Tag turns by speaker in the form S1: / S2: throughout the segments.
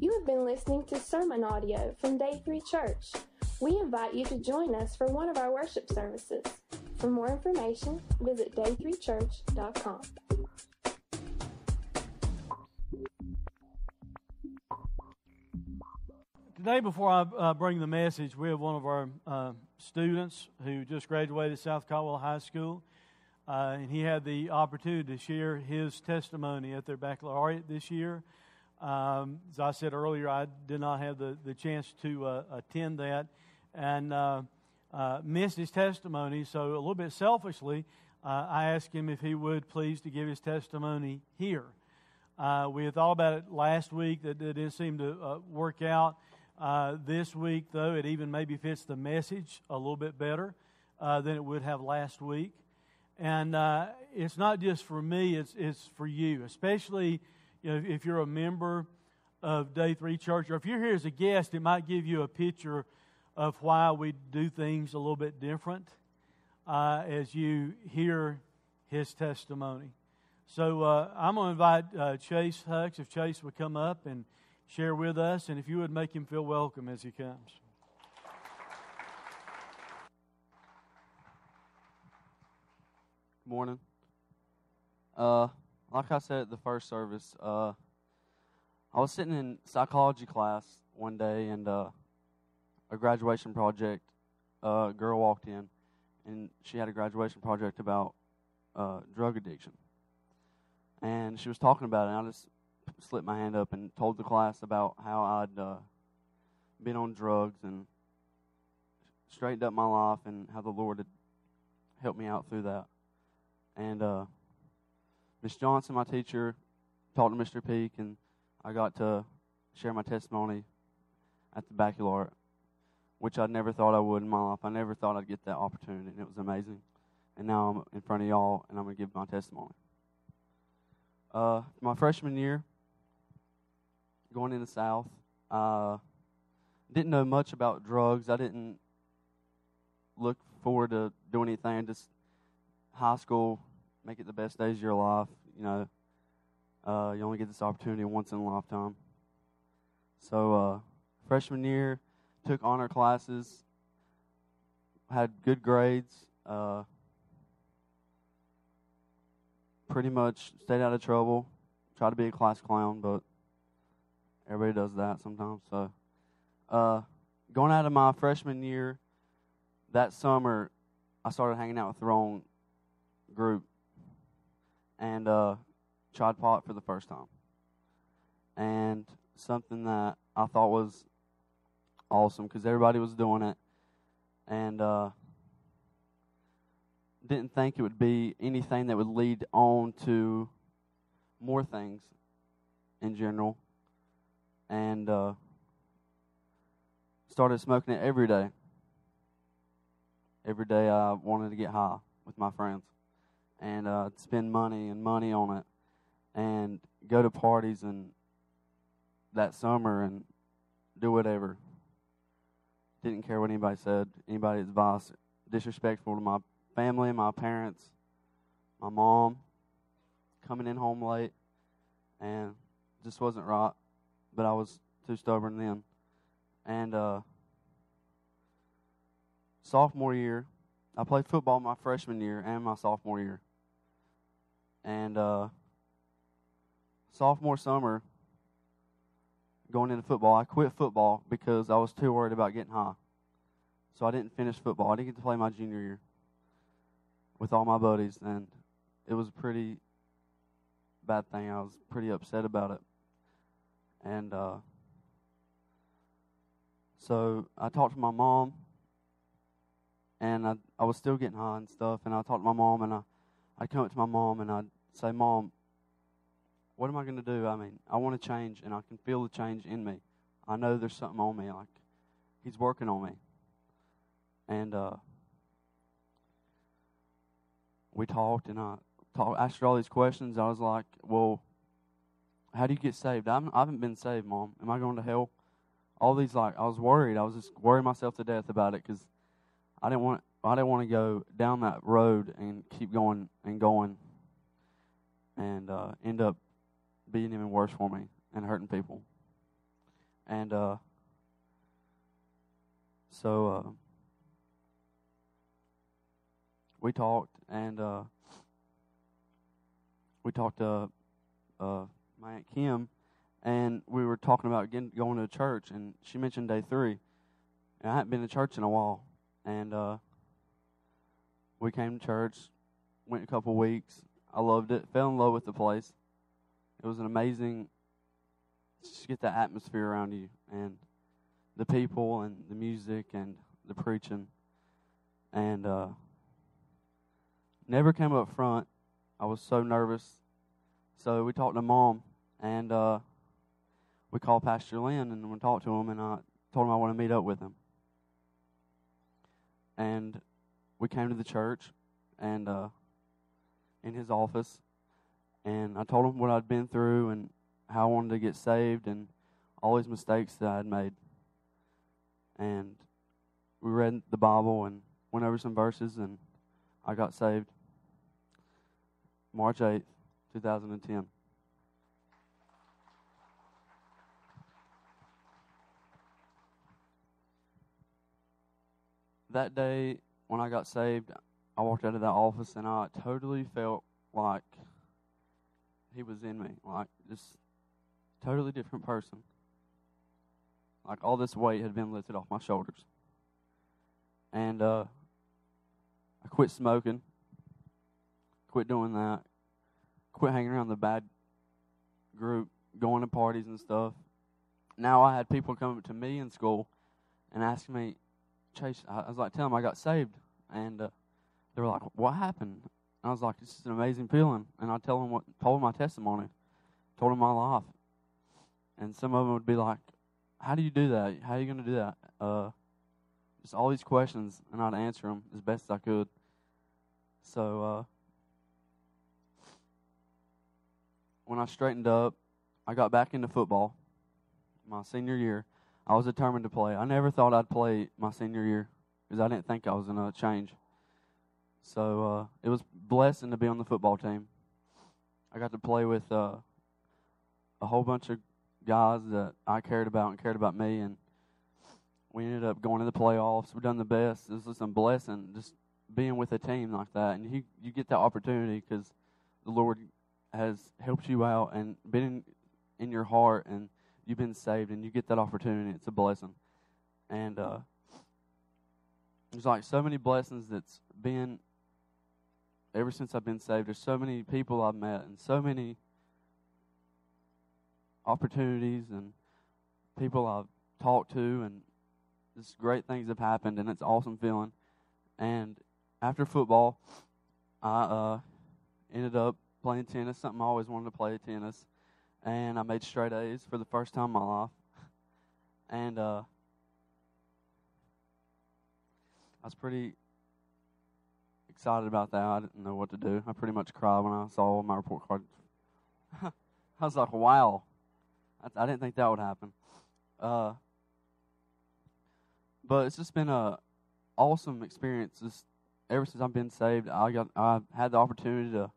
S1: You have been listening to sermon audio from Day 3 Church. We invite you to join us for one of our worship services. For more information, visit day3church.com.
S2: Today, before I uh, bring the message, we have one of our uh, students who just graduated South Caldwell High School. Uh, and he had the opportunity to share his testimony at their baccalaureate this year. Um, as I said earlier, I did not have the, the chance to uh, attend that and uh, uh, missed his testimony. So, a little bit selfishly, I asked him if he would please to give his testimony here. we had thought about it last week that it didn't seem to work out. Uh, this week, though, it even maybe fits the message a little bit better uh, than it would have last week. And uh, it's not just for me, it's, it's for you, especially you know, if you're a member of Day 3 Church, or if you're here as a guest, it might give you a picture of why we do things a little bit different uh, as you hear his testimony. So uh, I'm going to invite uh, Chase Hucks, if Chase would come up and share with us, and if you would make him feel welcome as he comes.
S3: Good morning. Uh, like I said at the first service, uh, I was sitting in psychology class one day, and uh, a graduation project, a girl walked in, and she had a graduation project about uh, drug addiction. And she was talking about it, and I just slipped my hand up and told the class about how I'd uh, been on drugs and straightened up my life and how the Lord had helped me out through that. And uh, Miss Johnson, my teacher, talked to Mr. Peak, and I got to share my testimony at the baccalaureate, which I never thought I would in my life. I never thought I'd get that opportunity, and it was amazing. And now I'm in front of y'all, and I'm going to give my testimony. Uh, my freshman year, going in the South. Uh, didn't know much about drugs. I didn't look forward to doing anything. Just high school, make it the best days of your life. You know, uh, you only get this opportunity once in a lifetime. So, uh, freshman year, took honor classes, had good grades. Uh, pretty much stayed out of trouble. Tried to be a class clown, but Everybody does that sometimes. So, uh, going out of my freshman year, that summer, I started hanging out with the wrong group and uh, tried pot for the first time. And something that I thought was awesome because everybody was doing it. And uh, didn't think it would be anything that would lead on to more things in general and uh, started smoking it every day. Every day I wanted to get high with my friends and uh, spend money and money on it and go to parties and that summer and do whatever. Didn't care what anybody said, anybody's advice. Disrespectful to my family, my parents, my mom, coming in home late, and just wasn't right but I was too stubborn then. And uh, sophomore year, I played football my freshman year and my sophomore year. And uh, sophomore summer, going into football, I quit football because I was too worried about getting high. So I didn't finish football. I didn't get to play my junior year with all my buddies, and it was a pretty bad thing. I was pretty upset about it. And uh, so I talked to my mom, and I, I was still getting high and stuff. And I talked to my mom, and I, I'd come up to my mom, and I'd say, Mom, what am I going to do? I mean, I want to change, and I can feel the change in me. I know there's something on me, like He's working on me. And uh, we talked, and I talked, asked her all these questions. I was like, Well, how do you get saved? I'm, I haven't been saved, Mom. Am I going to hell? All these like I was worried. I was just worrying myself to death about it because I didn't want I didn't want to go down that road and keep going and going and uh, end up being even worse for me and hurting people. and uh, so uh, we talked, and uh, we talked to uh, my aunt Kim, and we were talking about getting, going to church, and she mentioned day three, and I hadn't been to church in a while, and uh, we came to church, went a couple weeks. I loved it, fell in love with the place. It was an amazing just get the atmosphere around you and the people and the music and the preaching. And uh, never came up front. I was so nervous. So we talked to mom and uh, we called pastor lynn and we talked to him and i told him i want to meet up with him. And we came to the church and uh, in his office and i told him what i'd been through and how I wanted to get saved and all these mistakes that I had made. And we read the Bible and went over some verses, and I got saved March 8th, 2010. That day, when I got saved, I walked out of that office and I totally felt like he was in me. Like, just Totally different person. Like all this weight had been lifted off my shoulders. And uh, I quit smoking, quit doing that, quit hanging around the bad group, going to parties and stuff. Now I had people coming to me in school and asking me, Chase, I was like, tell them I got saved. And uh, they were like, what happened? And I was like, this is an amazing feeling. And I tell them what, told them my testimony, told them my life. And some of them would be like, How do you do that? How are you going to do that? Uh, just all these questions, and I'd answer them as best as I could. So, uh, when I straightened up, I got back into football my senior year. I was determined to play. I never thought I'd play my senior year because I didn't think I was going to change. So uh, it was blessing to be on the football team. I got to play with uh, a whole bunch of guys that I cared about and cared about me, and we ended up going to the playoffs. We've done the best. This is some blessing just being with a team like that, and you you get that opportunity because the Lord has helped you out and been in, in your heart, and you've been saved, and you get that opportunity. It's a blessing, and uh, there's like so many blessings that's been ever since I've been saved. There's so many people I've met, and so many opportunities and people I've talked to, and just great things have happened, and it's awesome feeling. And after football, I uh, ended up playing tennis, something I always wanted to play tennis, and I made straight A's for the first time in my life. And uh, I was pretty excited about that. I didn't know what to do. I pretty much cried when I saw my report card. I was like, wow, I, I didn't think that would happen. Uh, but it's just been a awesome experience. Just ever since I've been saved, I got I had the opportunity to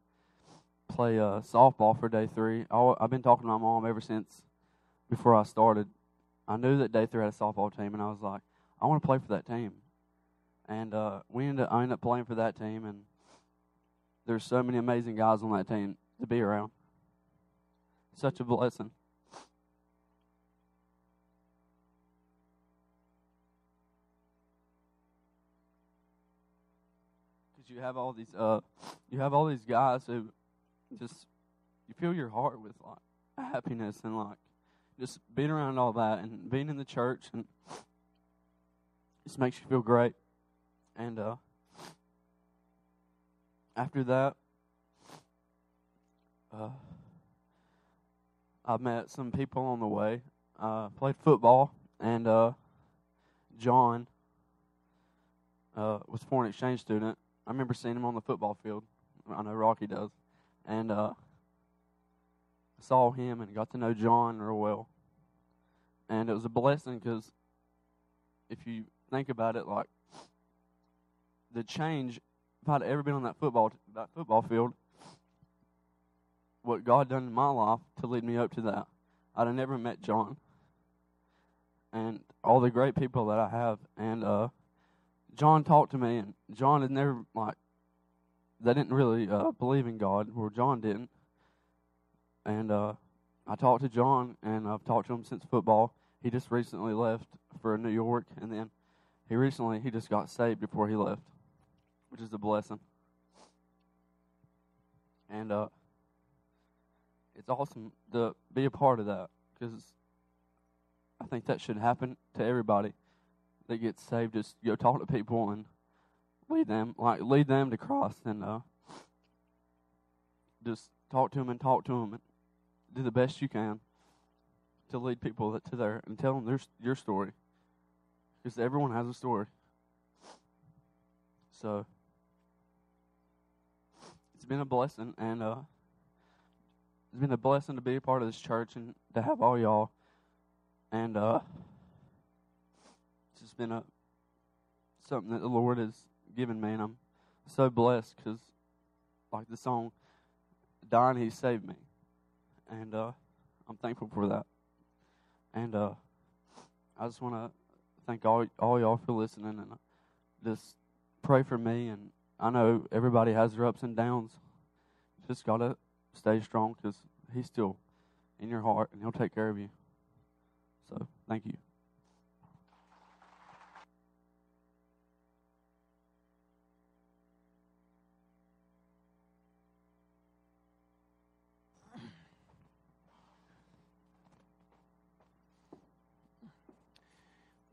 S3: play uh, softball for day three. I, I've been talking to my mom ever since before I started. I knew that day three had a softball team, and I was like, I want to play for that team. And uh, we ended up, I ended up playing for that team, and there's so many amazing guys on that team to be around. Such a blessing. you have all these uh you have all these guys who just you fill your heart with like happiness and like just being around all that and being in the church and just makes you feel great. And uh after that uh I met some people on the way. Uh played football and uh John uh was foreign exchange student I remember seeing him on the football field. I know Rocky does. And uh, I saw him and got to know John real well. And it was a blessing because if you think about it, like the change, if I'd ever been on that football that football field, what God done in my life to lead me up to that, I'd have never met John. and all the great people that I have. And uh, John talked to me, and John had never like they didn't really uh, believe in God, or John didn't. And uh, I talked to John, and I've talked to him since football. He just recently left for New York, and then he recently he just got saved before he left, which is a blessing. And uh, it's awesome to be a part of that because I think that should happen to everybody that gets saved. Just go talk to people and lead them, like lead them to Christ, and uh, just talk to them and talk to them and do the best you can to lead people to there and tell them their your story, because everyone has a story. So been a blessing, and uh, it's been a blessing to be a part of this church and to have all y'all. And uh, it's just been a something that the Lord has given me, and I'm so blessed because, like the song, "Dying He Saved Me," and uh, I'm thankful for that. And uh, I just want to thank all all y'all for listening, and just pray for me. And I know everybody has their ups and downs. Just gotta stay strong because He's still in your heart, and He'll take care of you. So, thank you.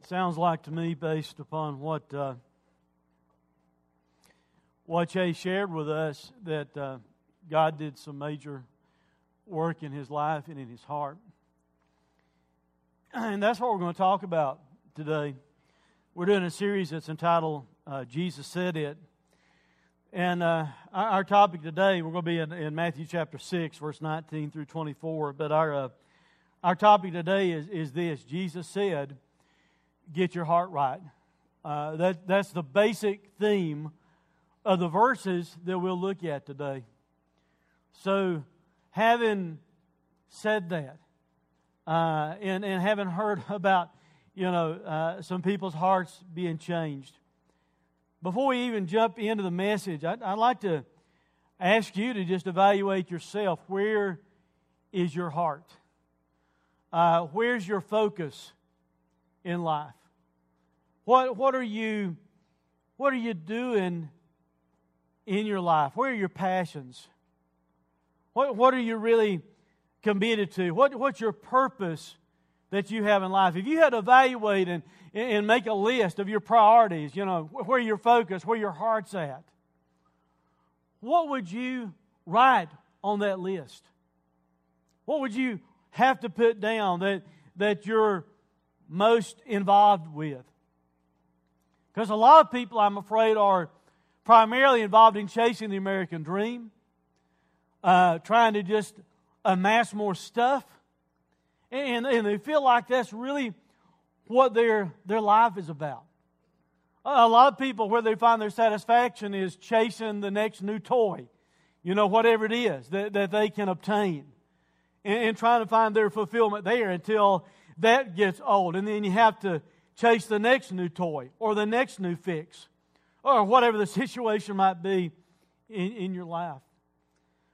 S2: Sounds like to me, based upon what uh, what Jay shared with us, that uh, God did some major work in his life and in his heart. And that's what we're going to talk about today. We're doing a series that's entitled uh, Jesus Said It. And uh, our, topic today, we're going to be in, in, Matthew chapter 6, verse 19 through 24. But our, uh, our topic today is, is this Jesus said, Get your heart right. Uh, that, that's the basic theme of the verses that we'll look at today. So, having said that, uh, and, and having heard about, you know, uh, some people's hearts being changed, before we even jump into the message, I'd, I'd like to ask you to just evaluate yourself. Where is your heart? Uh, where's your focus in life? What, what, are you, what are you doing in your life? Where are your passions? What, what are you really committed to? What, what's your purpose that you have in life? If you had to evaluate and, and make a list of your priorities, you know, where your focus, where your heart's at, what would you write on that list? What would you have to put down that, that you're most involved with? Because a lot of people, I'm afraid, are primarily involved in chasing the American dream, uh, trying to just amass more stuff. And, and they feel like that's really what their, their life is about. A lot of people, where they find their satisfaction is chasing the next new toy, you know, whatever it is that, that they can obtain, and, and trying to find their fulfillment there until that gets old. And then you have to chase the next new toy or the next new fix or whatever the situation might be in, in your life.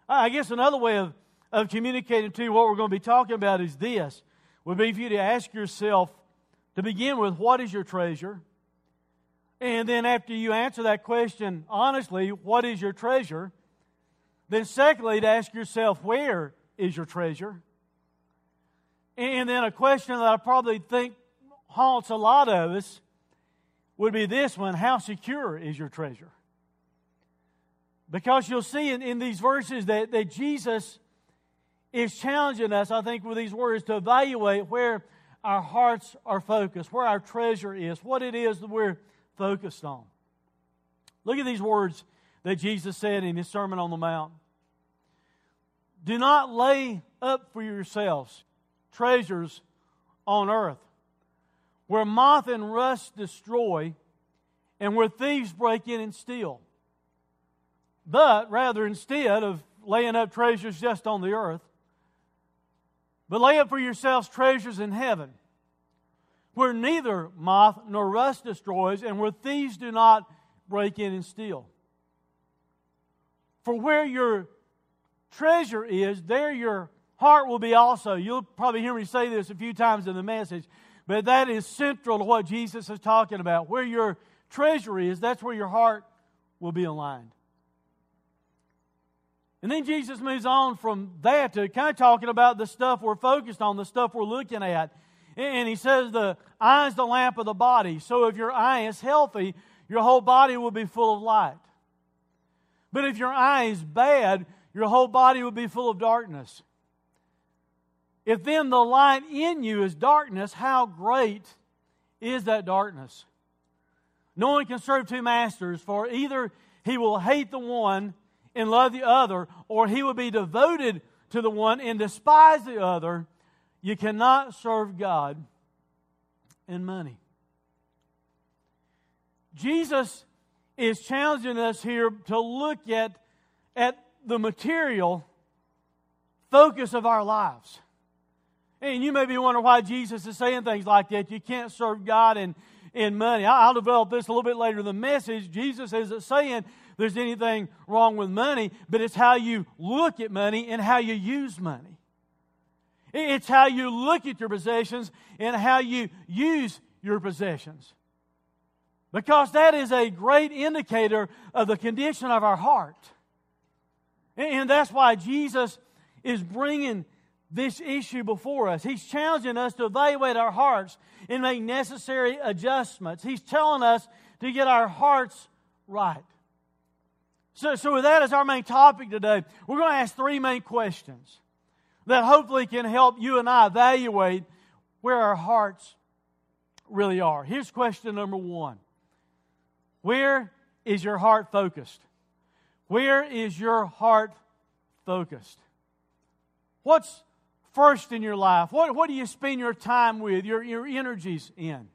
S2: I guess another way of, of communicating to you what we're going to be talking about is this would be for you to ask yourself to begin with, what is your treasure? And then after you answer that question honestly, what is your treasure? Then secondly, to ask yourself, where is your treasure? And then a question that I probably think haunts a lot of us would be this one How secure is your treasure? Because you'll see in, in these verses that, that Jesus is challenging us, I think, with these words to evaluate where our hearts are focused, where our treasure is, what it is that we're focused on. Look at these words that Jesus said in his Sermon on the Mount. Do not lay up for yourselves treasures on earth where moth and rust destroy, and where thieves break in and steal. But rather, instead of laying up treasures just on the earth, but lay up for yourselves treasures in heaven, where neither moth nor rust destroys, and where thieves do not break in and steal. For where your treasure is, there your heart will be also. You'll probably hear me say this a few times in the message, but that is central to what Jesus is talking about. Where your treasure is, that's where your heart will be aligned. And then Jesus moves on from that to kind of talking about the stuff we're focused on, the stuff we're looking at. And he says the eye is the lamp of the body. So if your eye is healthy, your whole body will be full of light. But if your eye is bad, your whole body will be full of darkness. If then the light in you is darkness, how great is that darkness? No one can serve two masters, for either he will hate the one and love the other, or he will be devoted to the one and despise the other. You cannot serve God and money. Jesus is challenging us here to look at, at the material focus of our lives. And you may be wondering why Jesus is saying things like that. You can't serve God and, in money. I'll develop this a little bit later in the message. Jesus isn't saying there's anything wrong with money, but it's how you look at money and how you use money. It's how you look at your possessions and how you use your possessions. Because that is a great indicator of the condition of our heart. And that's why Jesus is bringing this issue before us. He's challenging us to evaluate our hearts and make necessary adjustments. He's telling us to get our hearts right. So, so with that as our main topic today, we're going to ask three main questions that hopefully can help you and I evaluate where our hearts really are. Here's question number one Where is your heart focused? Where is your heart focused? What's first in your life? What, what do you spend your time with, your, your energies in?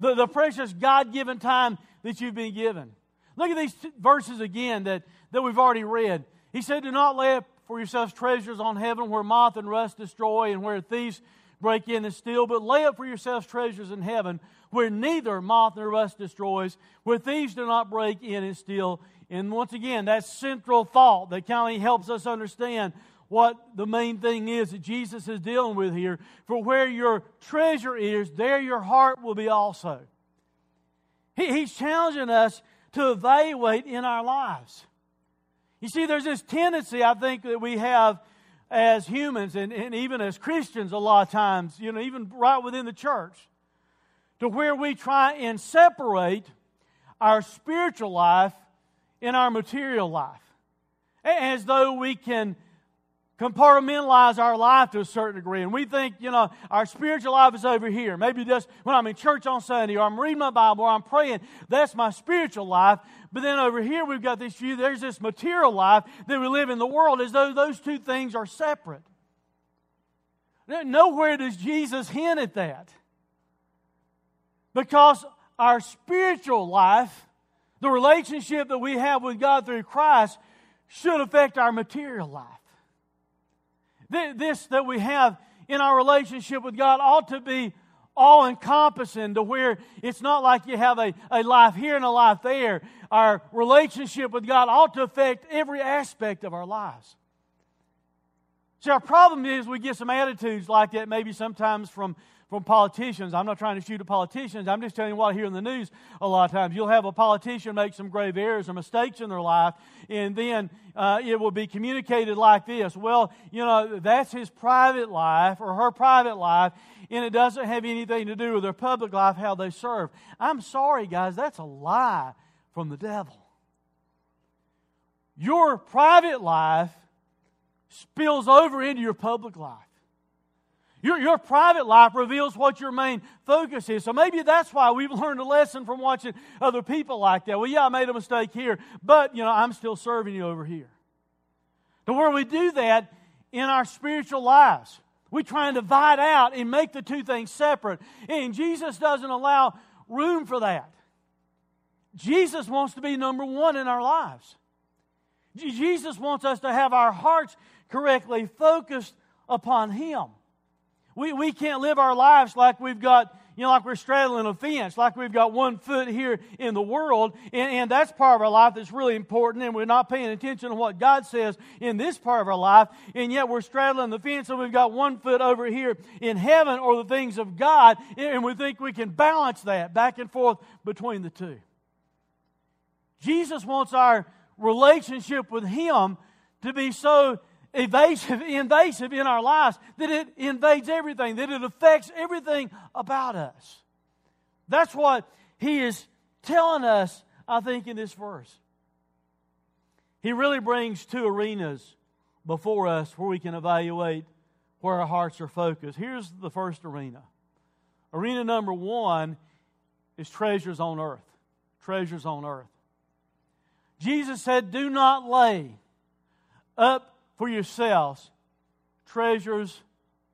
S2: The, the precious God given time that you've been given. Look at these verses again that, that we've already read. He said, Do not lay up for yourselves treasures on heaven where moth and rust destroy and where thieves break in and steal, but lay up for yourselves treasures in heaven where neither moth nor rust destroys, where thieves do not break in and steal. And once again, that central thought that kind of helps us understand what the main thing is that Jesus is dealing with here. For where your treasure is, there your heart will be also. He, he's challenging us to evaluate in our lives. You see, there's this tendency, I think, that we have as humans and, and even as Christians a lot of times, you know, even right within the church, to where we try and separate our spiritual life in our material life. As though we can compartmentalize our life to a certain degree. And we think, you know, our spiritual life is over here. Maybe just when I'm in church on Sunday or I'm reading my Bible or I'm praying, that's my spiritual life. But then over here we've got this view, there's this material life that we live in the world as though those two things are separate. Nowhere does Jesus hint at that. Because our spiritual life, the relationship that we have with God through Christ, should affect our material life this that we have in our relationship with God ought to be all encompassing to where it's not like you have a, a life here and a life there. Our relationship with God ought to affect every aspect of our lives. See, our problem is we get some attitudes like that maybe sometimes from from politicians. I'm not trying to shoot at politicians. I'm just telling you what I hear in the news a lot of times. You'll have a politician make some grave errors or mistakes in their life, and then uh, it will be communicated like this Well, you know, that's his private life or her private life, and it doesn't have anything to do with their public life, how they serve. I'm sorry, guys, that's a lie from the devil. Your private life spills over into your public life. Your, your private life reveals what your main focus is. So maybe that's why we've learned a lesson from watching other people like that. Well, yeah, I made a mistake here, but, you know, I'm still serving you over here. To where we do that in our spiritual lives. We try and divide out and make the two things separate. And Jesus doesn't allow room for that. Jesus wants to be number one in our lives. Jesus wants us to have our hearts correctly focused upon Him. We, we can't live our lives like we've got you know, like we're straddling a fence, like we've got one foot here in the world, and, and that's part of our life that's really important, and we're not paying attention to what God says in this part of our life, and yet we're straddling the fence, and we've got one foot over here in heaven or the things of God, and we think we can balance that back and forth between the two. Jesus wants our relationship with Him to be so evasive, invasive in our lives that it invades everything, that it affects everything about us. That's what he is telling us, I think, in this verse. He really brings two arenas before us where we can evaluate where our hearts are focused. Here's the first arena. Arena number one is treasures on earth. Treasures on earth. Jesus said, Do not lay up for yourselves treasures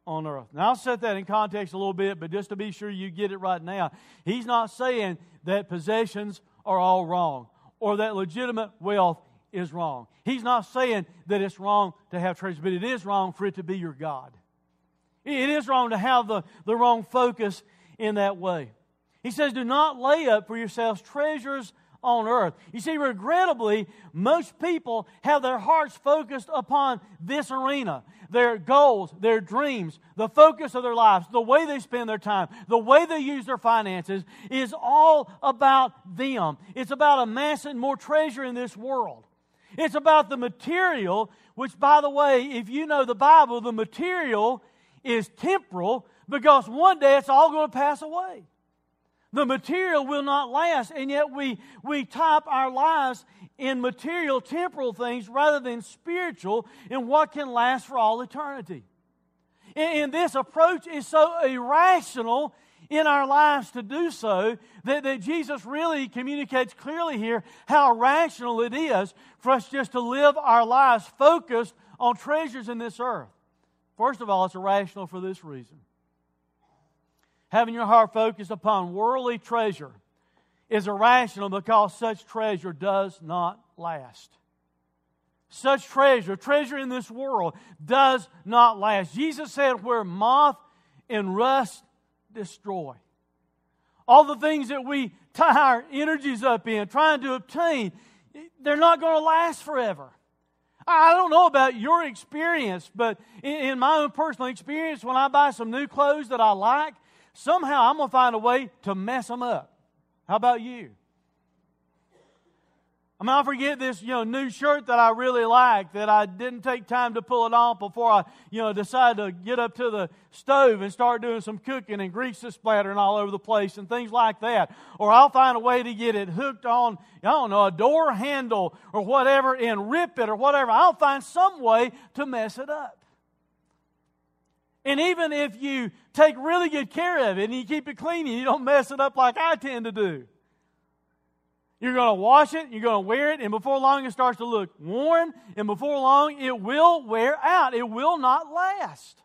S2: on earth. Now, I'll set that in context a little bit, but just to be sure you get it right now, he's not saying that possessions are all wrong or that legitimate wealth is wrong. He's not saying that it's wrong to have treasures, but it is wrong for it to be your God. It is wrong to have the, the wrong focus in that way. He says, Do not lay up for yourselves treasures on earth. You see, regrettably, most people have their hearts focused upon this arena their goals, their dreams, the focus of their lives, the way they spend their time, the way they use their finances is all about them. It's about amassing more treasure in this world. It's about the material, which, by the way, if you know the Bible, the material is temporal because one day it's all going to pass away. The material will not last, and yet we, we type our lives in material, temporal things rather than spiritual in what can last for all eternity. And, and this approach is so irrational in our lives to do so that, that Jesus really communicates clearly here how rational it is for us just to live our lives focused on treasures in this earth. First of all, it's irrational for this reason having your heart focused upon worldly treasure is irrational because such treasure does not last. Such treasure, treasure in this world, does not last. Jesus said, where moth and rust destroy. All the things that we tie our energies up in, trying to obtain, they're not going to last forever. I don't know about your experience, but in my own personal experience, when I buy some new clothes that I like, somehow I'm going to find a way to mess them up. How about you? I mean, I forget this, you know, new shirt that I really like that I didn't take time to pull it off before I, you know, decided to get up to the stove and start doing some cooking and grease is splattering all over the place and things like that. Or I'll find a way to get it hooked on, I don't know, a door handle or whatever and rip it or whatever. I'll find some way to mess it up. And even if you take really good care of it and you keep it clean and you don't mess it up like I tend to do, you're going to wash it, you're going to wear it, and before long it starts to look worn, and before long it will wear out. It will not last.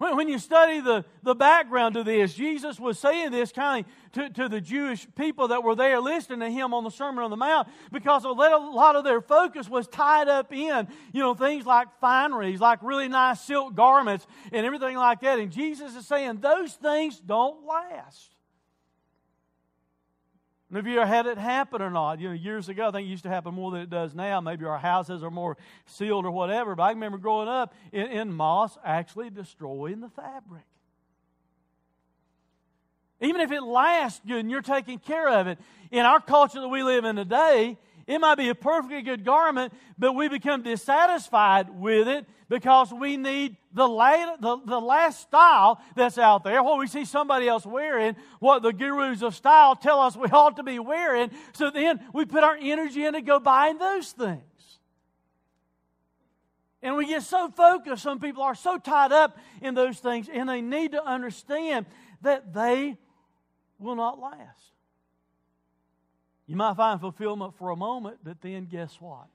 S2: When you study the, the background to this, Jesus was saying this kind of to, to the Jewish people that were there listening to him on the Sermon on the Mount because a lot of their focus was tied up in, you know, things like fineries, like really nice silk garments and everything like that. And Jesus is saying those things don't last. And have you had it happen or not? You know, years ago, I think it used to happen more than it does now. Maybe our houses are more sealed or whatever. But I remember growing up in, in moss actually destroying the fabric. Even if it lasts good and you're taking care of it, in our culture that we live in today, it might be a perfectly good garment, but we become dissatisfied with it because we need the, la- the, the last style that's out there, what we see somebody else wearing, what the gurus of style tell us we ought to be wearing. So then we put our energy into go buying those things. And we get so focused, some people are so tied up in those things, and they need to understand that they will not last. You might find fulfillment for a moment, but then guess what?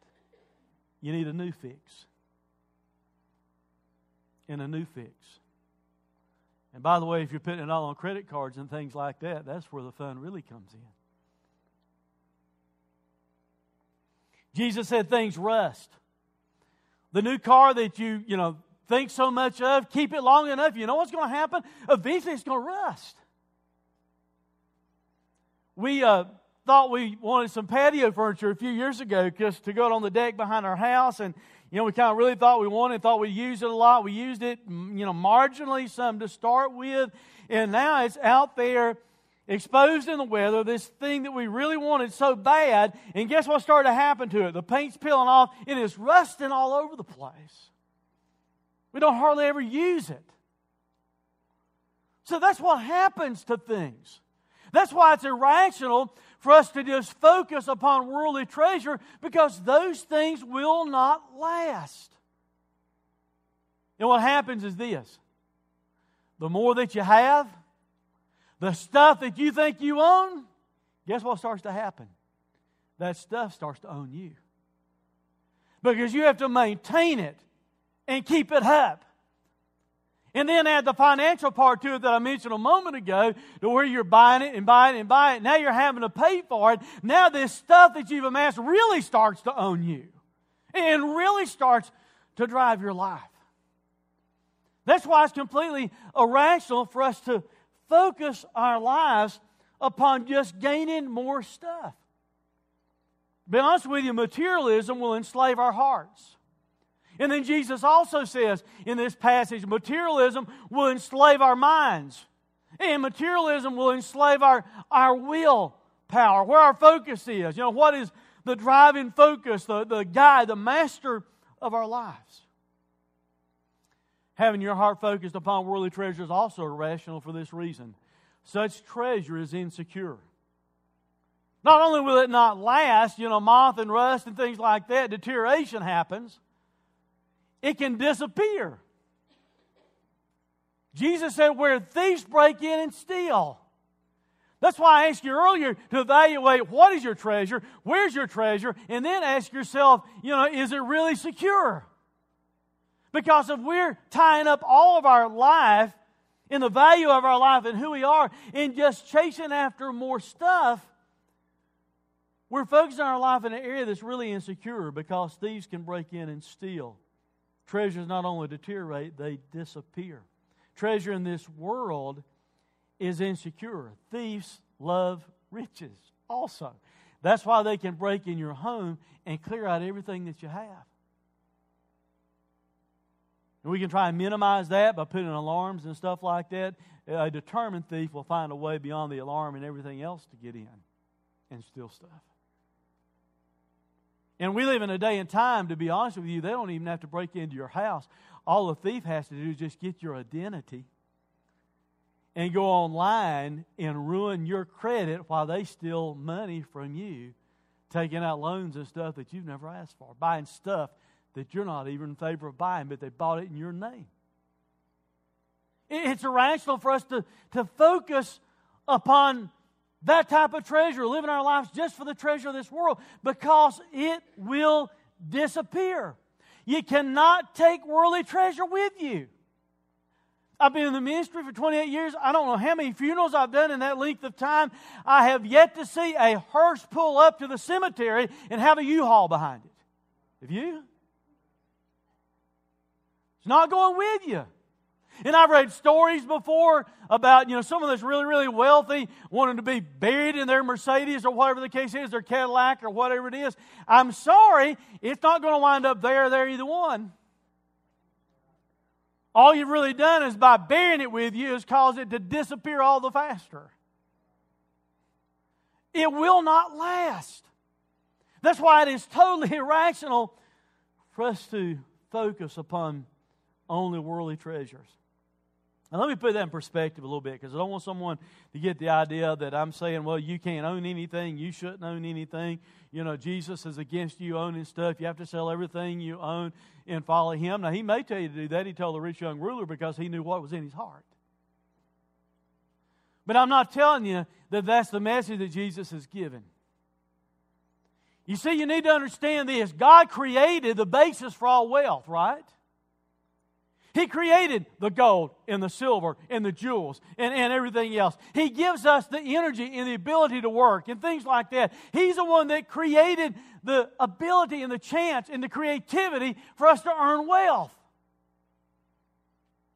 S2: You need a new fix. And a new fix. And by the way, if you're putting it all on credit cards and things like that, that's where the fun really comes in. Jesus said things rust. The new car that you, you know, think so much of, keep it long enough, you know what's going to happen? Eventually it's going to rust. We uh, thought we wanted some patio furniture a few years ago just to go out on the deck behind our house, and you know we kind of really thought we wanted, thought we used it a lot. We used it, you know, marginally some to start with, and now it's out there exposed in the weather, this thing that we really wanted so bad, and guess what started to happen to it? The paint's peeling off, and it's rusting all over the place. We don't hardly ever use it. So that's what happens to things. That's why it's irrational for us to just focus upon worldly treasure because those things will not last. And what happens is this the more that you have, the stuff that you think you own, guess what starts to happen? That stuff starts to own you. Because you have to maintain it and keep it up. And then add the financial part to it that I mentioned a moment ago, to where you're buying it and buying it and buying it. Now you're having to pay for it. Now this stuff that you've amassed really starts to own you and really starts to drive your life. That's why it's completely irrational for us to focus our lives upon just gaining more stuff. be honest with you, materialism will enslave our hearts. And then Jesus also says in this passage materialism will enslave our minds. And materialism will enslave our, our will power, where our focus is. You know, what is the driving focus, the, the guide, the master of our lives? Having your heart focused upon worldly treasure is also irrational for this reason. Such treasure is insecure. Not only will it not last, you know, moth and rust and things like that, deterioration happens, it can disappear. Jesus said, Where thieves break in and steal. That's why I asked you earlier to evaluate what is your treasure, where's your treasure, and then ask yourself, you know, is it really secure? Because if we're tying up all of our life in the value of our life and who we are in just chasing after more stuff, we're focusing our life in an area that's really insecure because thieves can break in and steal. Treasures not only deteriorate, they disappear. Treasure in this world is insecure. Thieves love riches also. That's why they can break in your home and clear out everything that you have. And we can try and minimize that by putting alarms and stuff like that. A determined thief will find a way beyond the alarm and everything else to get in and steal stuff. And we live in a day and time, to be honest with you, they don't even have to break into your house. All the thief has to do is just get your identity and go online and ruin your credit while they steal money from you, taking out loans and stuff that you've never asked for, buying stuff that you're not even in favor of buying, but they bought it in your name. It's irrational for us to, to focus upon that type of treasure, living our lives just for the treasure of this world, because it will disappear. You cannot take worldly treasure with you. I've been in the ministry for 28 years. I don't know how many funerals I've done in that length of time. I have yet to see a hearse pull up to the cemetery and have a U-Haul behind it. Have you? It's not going with you. And I've read stories before about, you know, someone that's really, really wealthy wanting to be buried in their Mercedes or whatever the case is, their Cadillac or whatever it is. I'm sorry, it's not going to wind up there, or there, either one. All you've really done is by burying it with you is cause it to disappear all the faster. It will not last. That's why it is totally irrational for us to focus upon only worldly treasures. Now, let me put that in perspective a little bit because I don't want someone to get the idea that I'm saying, well, you can't own anything, you shouldn't own anything. You know, Jesus is against you owning stuff. You have to sell everything you own and follow him. Now, he may tell you to do that. He told the rich young ruler because he knew what was in his heart. But I'm not telling you that that's the message that Jesus has given. You see, you need to understand this God created the basis for all wealth, right? He created the gold and the silver and the jewels and, and everything else. He gives us the energy and the ability to work and things like that. He's the one that created the ability and the chance and the creativity for us to earn wealth.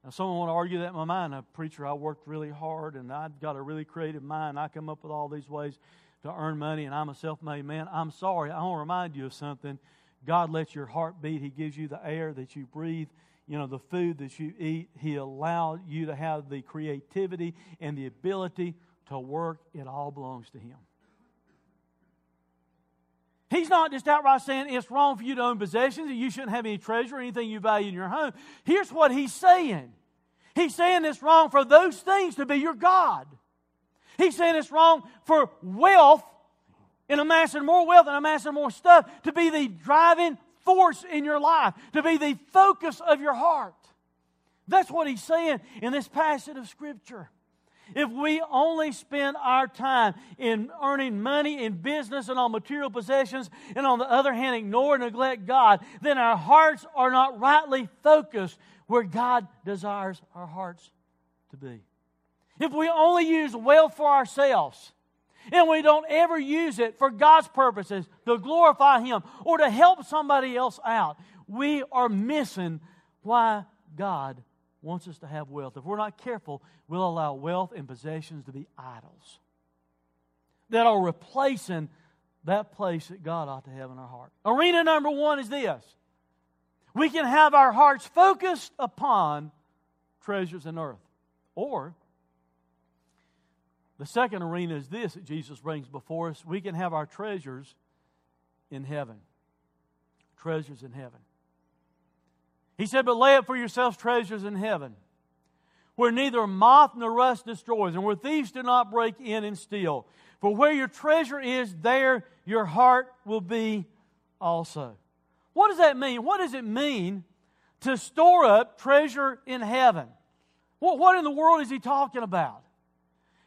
S2: Now, someone want to argue that in my mind. A preacher, I worked really hard and I've got a really creative mind. I come up with all these ways to earn money and I'm a self made man. I'm sorry. I want to remind you of something. God lets your heart beat. He gives you the air that you breathe, you know, the food that you eat. He allowed you to have the creativity and the ability to work. It all belongs to Him. He's not just outright saying it's wrong for you to own possessions and you shouldn't have any treasure or anything you value in your home. Here's what he's saying He's saying it's wrong for those things to be your God. He's saying it's wrong for wealth and amassing more wealth and amassing more stuff to be the driving force in your life, to be the focus of your heart. That's what he's saying in this passage of Scripture. If we only spend our time in earning money in business and on material possessions, and on the other hand, ignore and neglect God, then our hearts are not rightly focused where God desires our hearts to be. If we only use wealth for ourselves, and we don't ever use it for God's purposes to glorify Him or to help somebody else out, we are missing why God wants us to have wealth. If we're not careful, we'll allow wealth and possessions to be idols that are replacing that place that God ought to have in our heart. Arena number one is this we can have our hearts focused upon treasures in earth. Or, the second arena is this that Jesus brings before us we can have our treasures in heaven. Treasures in heaven. He said, But lay up for yourselves treasures in heaven, where neither moth nor rust destroys, and where thieves do not break in and steal. For where your treasure is, there your heart will be also. What does that mean? What does it mean to store up treasure in heaven? What, what in the world is he talking about?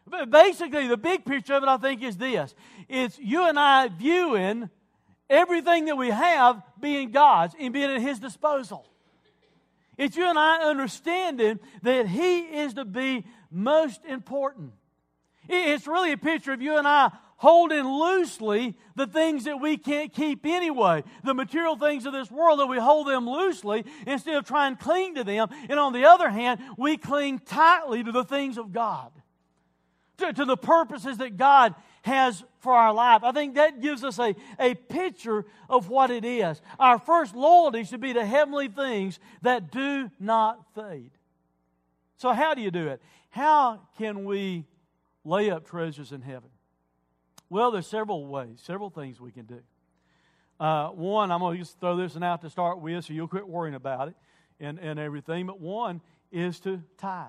S2: But basically, the big picture of it, I think, is this it's you and I viewing everything that we have being God's and being at His disposal. It's you and I understanding that He is to be most important. It's really a picture of you and I holding loosely the things that we can't keep anyway. The material things of this world that we hold them loosely instead of trying to cling to them. And on the other hand, we cling tightly to the things of God, to, to the purposes that God has for our life. I think that gives us a, a picture of what it is. Our first loyalty should be to heavenly things that do not fade. So, how do you do it? How can we lay up treasures in heaven? Well, there's several ways, several things we can do. Uh, one, I'm going to just throw this one out to start with so you'll quit worrying about it and, and everything. But one is to tithe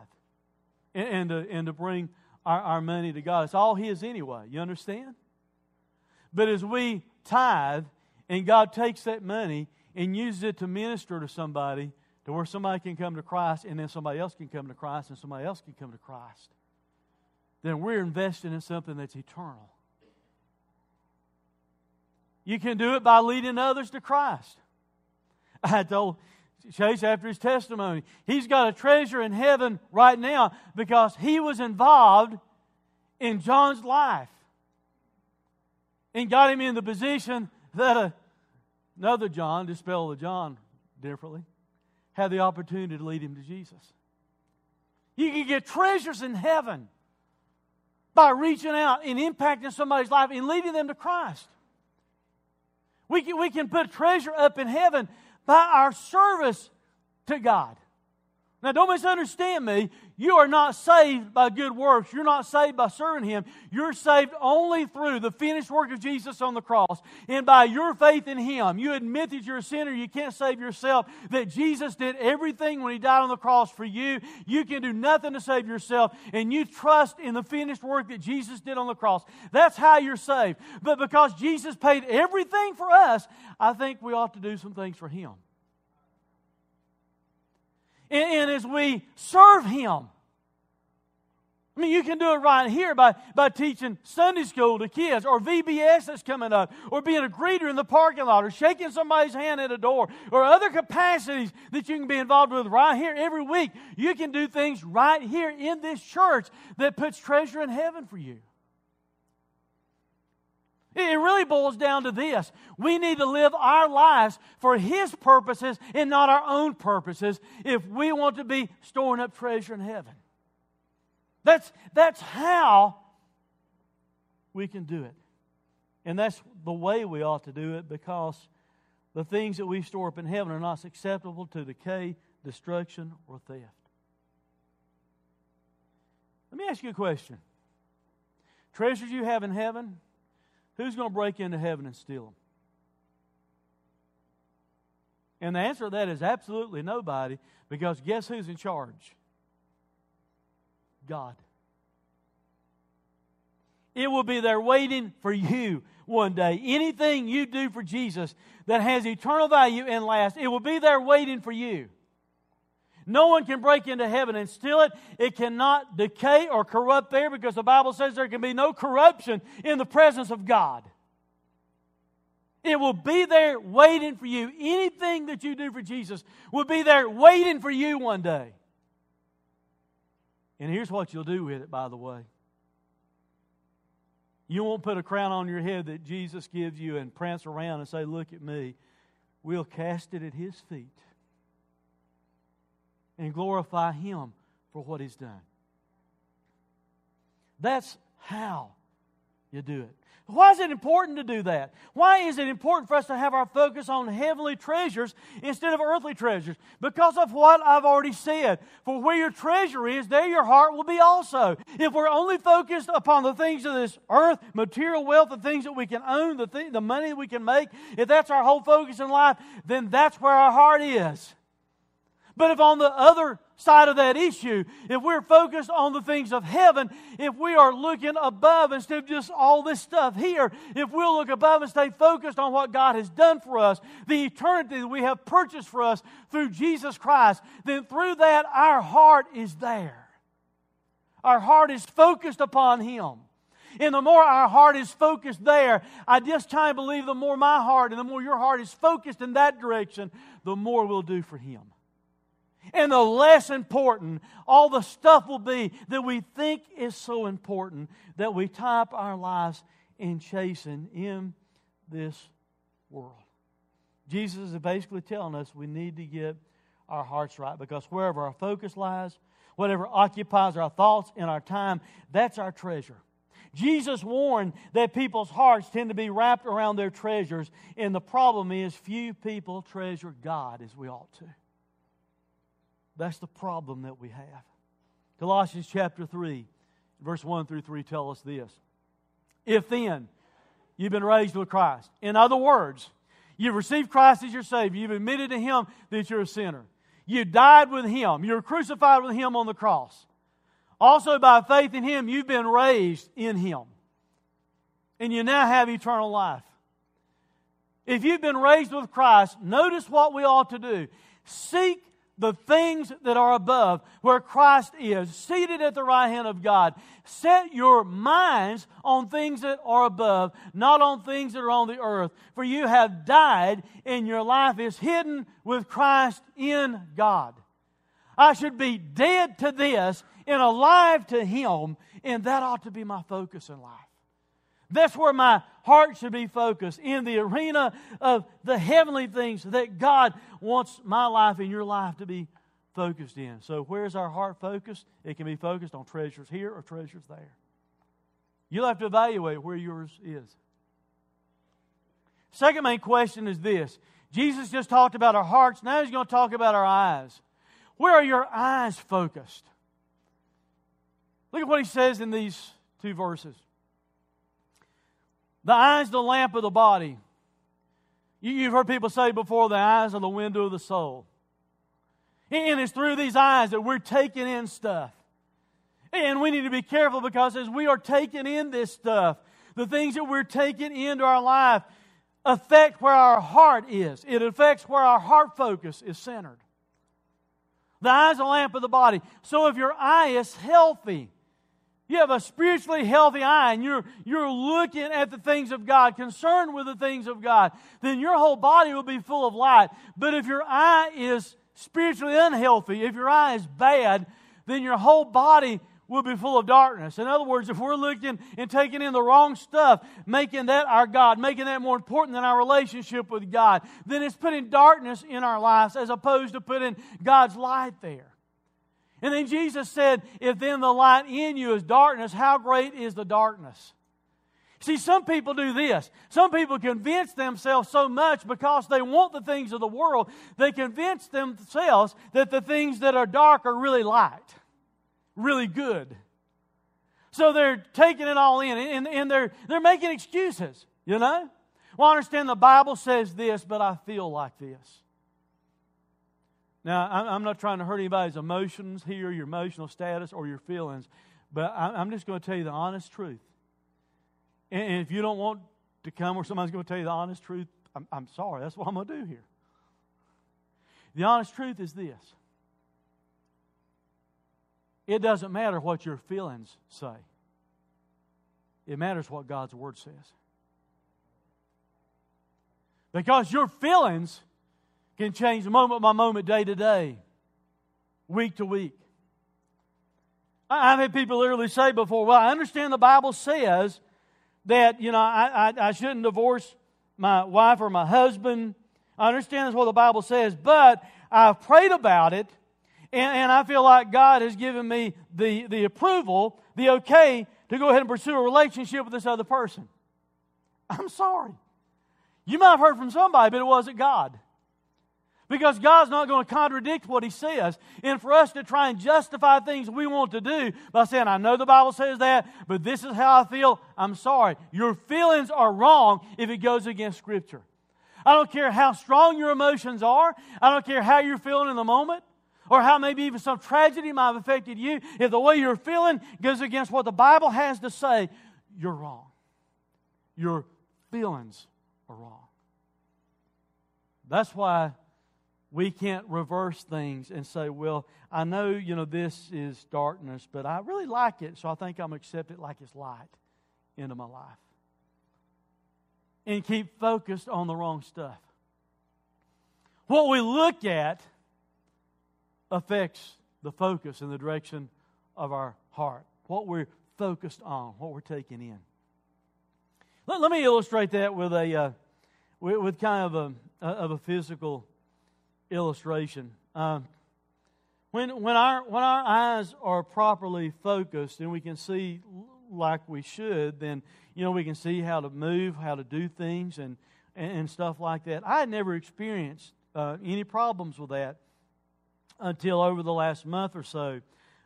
S2: and, and, to, and to bring our, our money to God. It's all His anyway. You understand? But as we tithe and God takes that money and uses it to minister to somebody to where somebody can come to Christ and then somebody else can come to Christ and somebody else can come to Christ, then we're investing in something that's eternal. You can do it by leading others to Christ. I told Chase after his testimony. He's got a treasure in heaven right now because he was involved in John's life and got him in the position that a, another John, to spell the John differently, had the opportunity to lead him to Jesus. You can get treasures in heaven by reaching out and impacting somebody's life and leading them to Christ. We can, we can put treasure up in heaven by our service to God. Now, don't misunderstand me. You are not saved by good works. You're not saved by serving Him. You're saved only through the finished work of Jesus on the cross and by your faith in Him. You admit that you're a sinner. You can't save yourself. That Jesus did everything when He died on the cross for you. You can do nothing to save yourself. And you trust in the finished work that Jesus did on the cross. That's how you're saved. But because Jesus paid everything for us, I think we ought to do some things for Him and, and as we serve Him. I mean, you can do it right here by, by teaching Sunday school to kids, or VBS that's coming up, or being a greeter in the parking lot, or shaking somebody's hand at a door, or other capacities that you can be involved with right here every week. You can do things right here in this church that puts treasure in heaven for you. It really boils down to this. We need to live our lives for His purposes and not our own purposes if we want to be storing up treasure in heaven. That's, that's how we can do it. And that's the way we ought to do it because the things that we store up in heaven are not susceptible to decay, destruction, or theft. Let me ask you a question. Treasures you have in heaven, who's going to break into heaven and steal them? And the answer to that is absolutely nobody because guess who's in charge? God. It will be there waiting for you one day. Anything you do for Jesus that has eternal value and lasts, it will be there waiting for you. No one can break into heaven and steal it. It cannot decay or corrupt there because the Bible says there can be no corruption in the presence of God. It will be there waiting for you. Anything that you do for Jesus will be there waiting for you one day. And here's what you'll do with it, by the way. You won't put a crown on your head that Jesus gives you and prance around and say, Look at me. We'll cast it at His feet and glorify Him for what He's done. That's how you do it. Why is it important to do that? Why is it important for us to have our focus on heavenly treasures instead of earthly treasures? Because of what I've already said. For where your treasure is, there your heart will be also. If we're only focused upon the things of this earth, material wealth, the things that we can own, the, th- the money we can make, if that's our whole focus in life, then that's where our heart is. But if on the other side of that issue, if we're focused on the things of heaven, if we are looking above instead of just all this stuff here, if we'll look above and stay focused on what God has done for us, the eternity that we have purchased for us through Jesus Christ, then through that our heart is there. Our heart is focused upon Him. And the more our heart is focused there, I just try to believe the more my heart and the more your heart is focused in that direction, the more we'll do for Him and the less important all the stuff will be that we think is so important that we tie up our lives in chasing in this world. Jesus is basically telling us we need to get our hearts right because wherever our focus lies, whatever occupies our thoughts and our time, that's our treasure. Jesus warned that people's hearts tend to be wrapped around their treasures, and the problem is few people treasure God as we ought to. That's the problem that we have. Colossians chapter 3, verse 1 through 3 tell us this. If then you've been raised with Christ, in other words, you've received Christ as your Savior, you've admitted to Him that you're a sinner, you died with Him, you were crucified with Him on the cross. Also, by faith in Him, you've been raised in Him. And you now have eternal life. If you've been raised with Christ, notice what we ought to do. Seek the things that are above, where Christ is, seated at the right hand of God. Set your minds on things that are above, not on things that are on the earth. For you have died, and your life is hidden with Christ in God. I should be dead to this and alive to Him, and that ought to be my focus in life. That's where my heart should be focused in the arena of the heavenly things that God wants my life and your life to be focused in. So, where's our heart focused? It can be focused on treasures here or treasures there. You'll have to evaluate where yours is. Second main question is this Jesus just talked about our hearts, now he's going to talk about our eyes. Where are your eyes focused? Look at what he says in these two verses. The eye's the lamp of the body. You've heard people say before, the eyes are the window of the soul. And it's through these eyes that we're taking in stuff. And we need to be careful because as we are taking in this stuff, the things that we're taking into our life affect where our heart is. It affects where our heart focus is centered. The eye is a lamp of the body. So if your eye is healthy, you have a spiritually healthy eye and you're, you're looking at the things of God, concerned with the things of God, then your whole body will be full of light. But if your eye is spiritually unhealthy, if your eye is bad, then your whole body will be full of darkness. In other words, if we're looking and taking in the wrong stuff, making that our God, making that more important than our relationship with God, then it's putting darkness in our lives as opposed to putting God's light there. And then Jesus said, If then the light in you is darkness, how great is the darkness? See, some people do this. Some people convince themselves so much because they want the things of the world, they convince themselves that the things that are dark are really light, really good. So they're taking it all in and, and they're, they're making excuses, you know? Well, I understand the Bible says this, but I feel like this. Now, I'm not trying to hurt anybody's emotions here, your emotional status, or your feelings, but I'm just going to tell you the honest truth. And if you don't want to come where somebody's going to tell you the honest truth, I'm, I'm sorry. That's what I'm going to do here. The honest truth is this it doesn't matter what your feelings say, it matters what God's Word says. Because your feelings can change moment by moment, day to day, week to week. I've had people literally say before, well, I understand the Bible says that, you know, I, I, I shouldn't divorce my wife or my husband. I understand that's what the Bible says, but I've prayed about it, and, and I feel like God has given me the, the approval, the okay, to go ahead and pursue a relationship with this other person. I'm sorry. You might have heard from somebody, but it wasn't God. Because God's not going to contradict what He says. And for us to try and justify things we want to do by saying, I know the Bible says that, but this is how I feel, I'm sorry. Your feelings are wrong if it goes against Scripture. I don't care how strong your emotions are, I don't care how you're feeling in the moment, or how maybe even some tragedy might have affected you. If the way you're feeling goes against what the Bible has to say, you're wrong. Your feelings are wrong. That's why we can't reverse things and say, well, I know, you know, this is darkness, but I really like it, so I think I'm accept it like it's light into my life. And keep focused on the wrong stuff. What we look at affects the focus and the direction of our heart. What we're focused on, what we're taking in. Let, let me illustrate that with a uh, with, with, kind of a of a physical illustration. Um, when, when, our, when our eyes are properly focused and we can see like we should, then you know we can see how to move, how to do things, and and, stuff like that. I had never experienced uh, any problems with that until over the last month or so,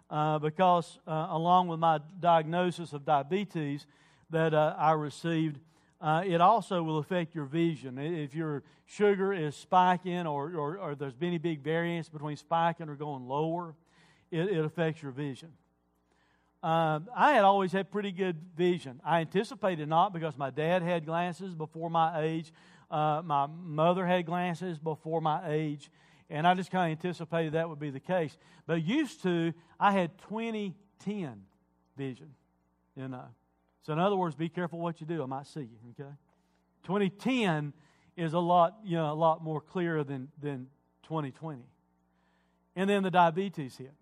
S2: uh, because uh, along with my diagnosis of diabetes that uh, I received, uh, it also will affect your vision. If your sugar is spiking or, or, or there's any big variance between spiking or going lower, it, it affects your vision. Uh, I had always had pretty good vision. I anticipated not because my dad had glasses before my age, uh, my mother had glasses before my age, and I just kind of anticipated that would be the case. But used to, I had 2010 vision, you know. So, in other words, be careful what you do. I might see you, okay? 2010 is a lot, you know, a lot more clear than, than 2020. And then the diabetes hit.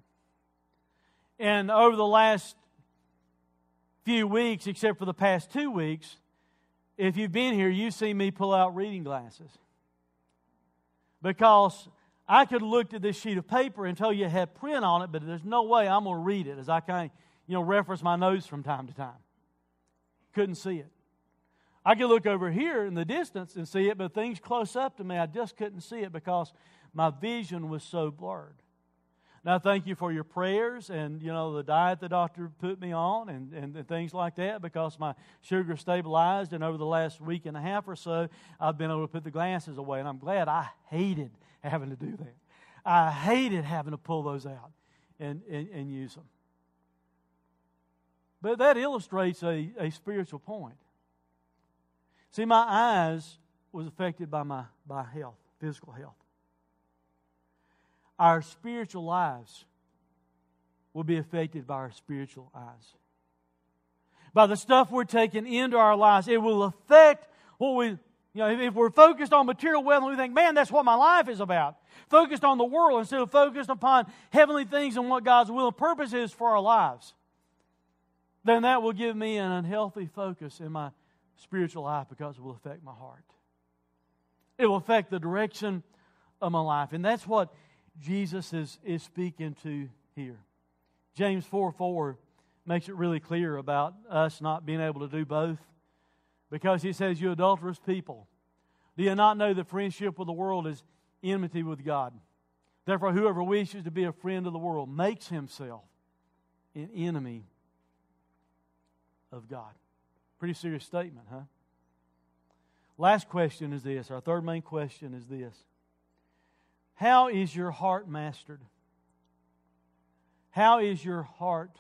S2: And over the last few weeks, except for the past two weeks, if you've been here, you've seen me pull out reading glasses. Because I could have looked at this sheet of paper and you it had print on it, but there's no way I'm going to read it as I kind of, you know, reference my notes from time to time. Couldn't see it. I could look over here in the distance and see it, but things close up to me, I just couldn't see it because my vision was so blurred. Now, thank you for your prayers and, you know, the diet the doctor put me on and, and, and, things like that because my sugar stabilized. And over the last week and a half or so, I've been able to put the glasses away. And I'm glad I hated having to do that. I hated having to pull those out and, and, and use them. But that illustrates a, a spiritual point. See, my eyes was affected by my by health, physical health. Our spiritual lives will be affected by our spiritual eyes. By the stuff we're taking into our lives, it will affect what we you know, if we're focused on material wealth and we think, man, that's what my life is about, focused on the world instead of focused upon heavenly things and what God's will and purpose is for our lives, then that will give me an unhealthy focus in my spiritual life because it will affect my heart. It will affect the direction of my life. And that's what Jesus is, is speaking to here. James 4 4 makes it really clear about us not being able to do both because he says, You adulterous people, do you not know that friendship with the world is enmity with God? Therefore, whoever wishes to be a friend of the world makes himself an enemy of God. Pretty serious statement, huh? Last question is this. Our third main question is this How is your heart mastered? How is your heart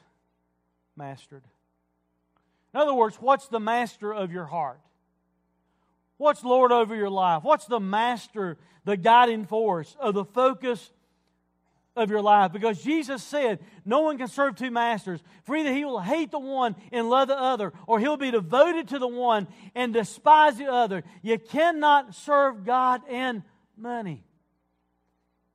S2: mastered? In other words, what's the master of your heart? What's Lord over your life? What's the master, the guiding force of the focus of your life because Jesus said, No one can serve two masters. For either he will hate the one and love the other, or he'll be devoted to the one and despise the other. You cannot serve God and money.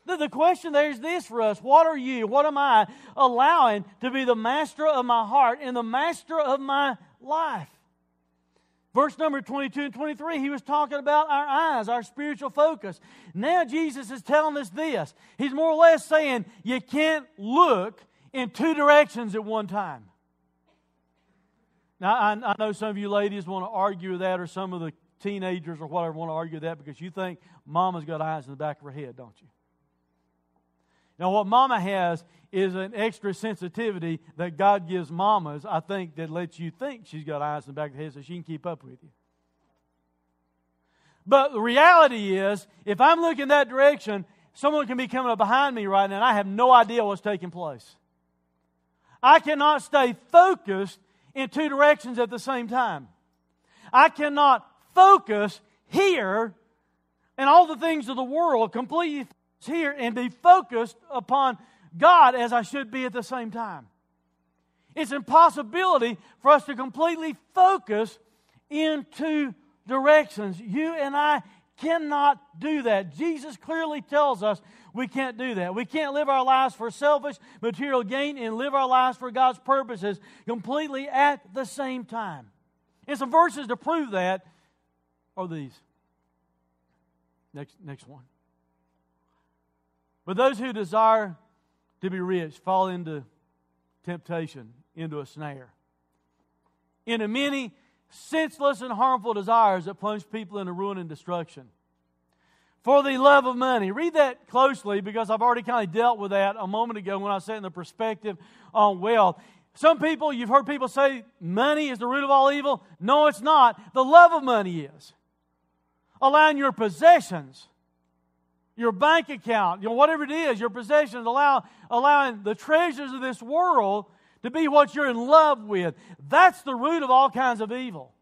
S2: The, the question there is this for us What are you, what am I allowing to be the master of my heart and the master of my life? Verse number 22 and 23, he was talking about our eyes, our spiritual focus. Now Jesus is telling us this. He's more or less saying you can't look in two directions at one time. Now, I, I know some of you ladies want to argue with that, or some of the teenagers or whatever want to argue that because you think mama's got eyes in the back of her head, don't you? Now, what mama has is an extra sensitivity that God gives mamas, I think, that lets you think she's got eyes in the back of the head so she can keep up with you. But the reality is, if I'm looking that direction, someone can be coming up behind me right now, and I have no idea what's taking place. I cannot stay focused in two directions at the same time. I cannot focus here and all the things of the world completely here and be focused upon God as I should be at the same time. It's impossibility for us to completely focus in two directions. You and I cannot do that. Jesus clearly tells us we can't do that. We can't live our lives for selfish material gain and live our lives for God's purposes completely at the same time. And some verses to prove that are these. Next, next one. But those who desire to be rich fall into temptation, into a snare, into many senseless and harmful desires that plunge people into ruin and destruction. For the love of money. Read that closely because I've already kind of dealt with that a moment ago when I said in the perspective on wealth. Some people, you've heard people say money is the root of all evil. No, it's not. The love of money is. Allowing your possessions your bank account, you know, whatever it is, your possessions, allow, allowing the treasures of this world to be what you're in love with. That's the root of all kinds of evil.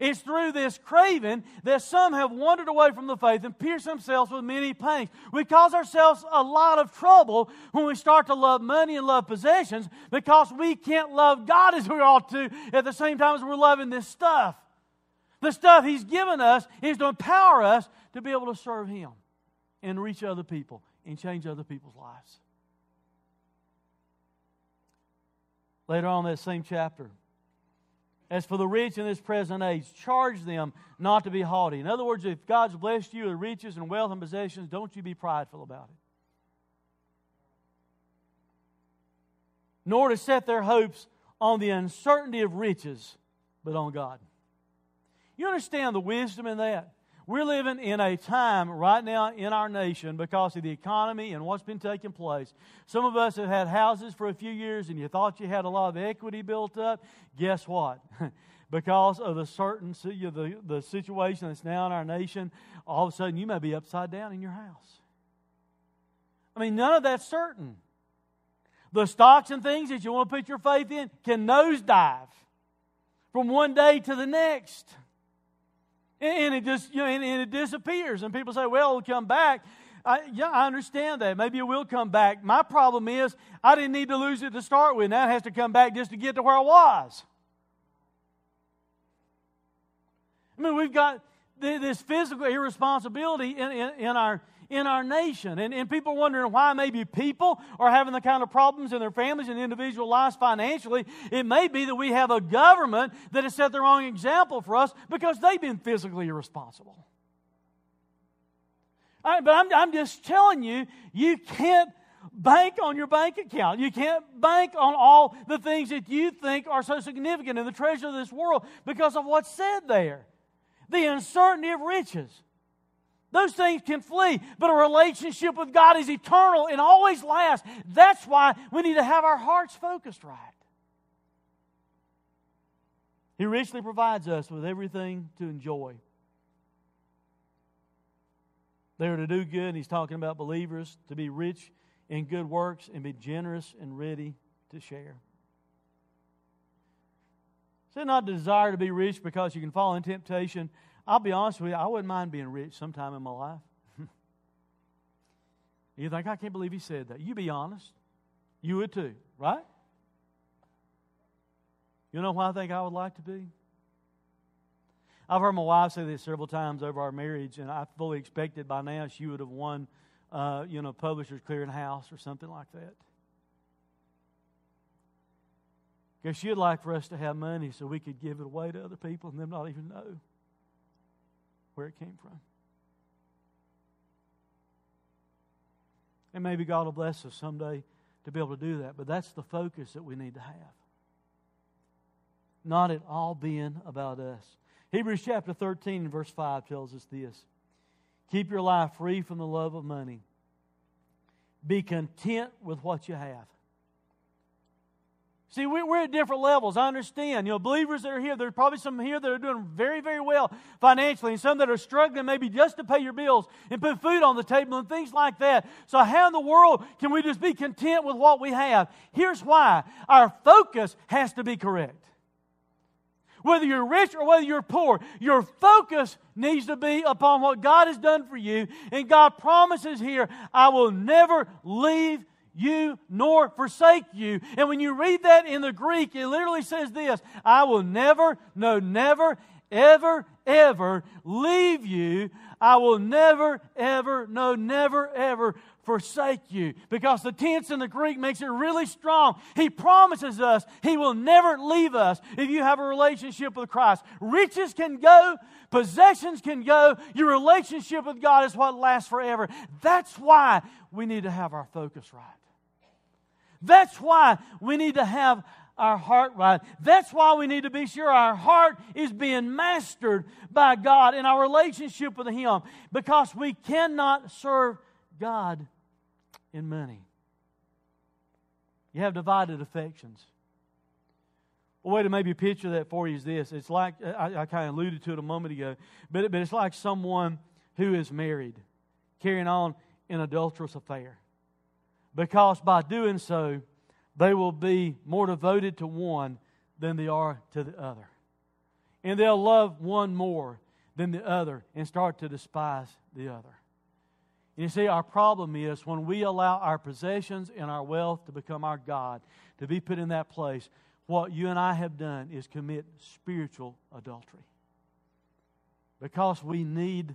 S2: It's through this craving that some have wandered away from the faith and pierced themselves with many pains. We cause ourselves a lot of trouble when we start to love money and love possessions because we can't love God as we ought to at the same time as we're loving this stuff. The stuff He's given us is to empower us to be able to serve Him and reach other people and change other people's lives. Later on in that same chapter, as for the rich in this present age, charge them not to be haughty. In other words, if God's blessed you with riches and wealth and possessions, don't you be prideful about it. Nor to set their hopes on the uncertainty of riches, but on God. You understand the wisdom in that? We're living in a time right now in our nation because of the economy and what's been taking place. Some of us have had houses for a few years and you thought you had a lot of equity built up. Guess what? because of the certain the, the situation that's now in our nation, all of a sudden you may be upside down in your house. I mean, none of that's certain. The stocks and things that you want to put your faith in can nosedive from one day to the next. And it just, you know, and, and it disappears. And people say, well, it'll come back. I, yeah, I understand that. Maybe it will come back. My problem is I didn't need to lose it to start with. Now it has to come back just to get to where I was. I mean, we've got this physical irresponsibility in, in, in, our, in our nation. And, and people wondering why maybe people are having the kind of problems in their families and individual lives financially. It may be that we have a government that has set the wrong example for us because they've been physically irresponsible. But I'm, I'm just telling you, you can't bank on your bank account. You can't bank on all the things that you think are so significant in the treasure of this world because of what's said there. The uncertainty of riches. Those things can flee, but a relationship with God is eternal and always lasts. That's why we need to have our hearts focused right. He richly provides us with everything to enjoy. They are to do good, and he's talking about believers to be rich in good works and be generous and ready to share. Is it not desire to be rich because you can fall in temptation? I'll be honest with you, I wouldn't mind being rich sometime in my life. you think, I can't believe he said that. You be honest. You would too, right? You know what I think I would like to be? I've heard my wife say this several times over our marriage, and I fully expected by now she would have won uh, you know, Publishers Clearinghouse or something like that. Because she'd like for us to have money so we could give it away to other people and them not even know where it came from. And maybe God will bless us someday to be able to do that. But that's the focus that we need to have. Not it all being about us. Hebrews chapter 13 verse 5 tells us this. Keep your life free from the love of money. Be content with what you have. See, we're at different levels. I understand. You know, believers that are here, there's probably some here that are doing very, very well financially, and some that are struggling maybe just to pay your bills and put food on the table and things like that. So, how in the world can we just be content with what we have? Here's why our focus has to be correct. Whether you're rich or whether you're poor, your focus needs to be upon what God has done for you. And God promises here, I will never leave you nor forsake you. And when you read that in the Greek, it literally says this I will never, no, never, ever, ever leave you. I will never, ever, no, never, ever forsake you. Because the tense in the Greek makes it really strong. He promises us He will never leave us if you have a relationship with Christ. Riches can go, possessions can go. Your relationship with God is what lasts forever. That's why we need to have our focus right. That's why we need to have our heart right. That's why we need to be sure our heart is being mastered by God in our relationship with Him because we cannot serve God in money. You have divided affections. A way to maybe picture that for you is this. It's like, I, I kind of alluded to it a moment ago, but, but it's like someone who is married carrying on an adulterous affair. Because by doing so, they will be more devoted to one than they are to the other. And they'll love one more than the other and start to despise the other. And you see, our problem is when we allow our possessions and our wealth to become our God, to be put in that place, what you and I have done is commit spiritual adultery. Because we need